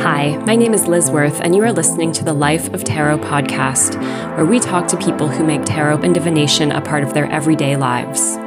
Hi, my name is Liz Worth, and you are listening to the Life of Tarot podcast, where we talk to people who make tarot and divination a part of their everyday lives.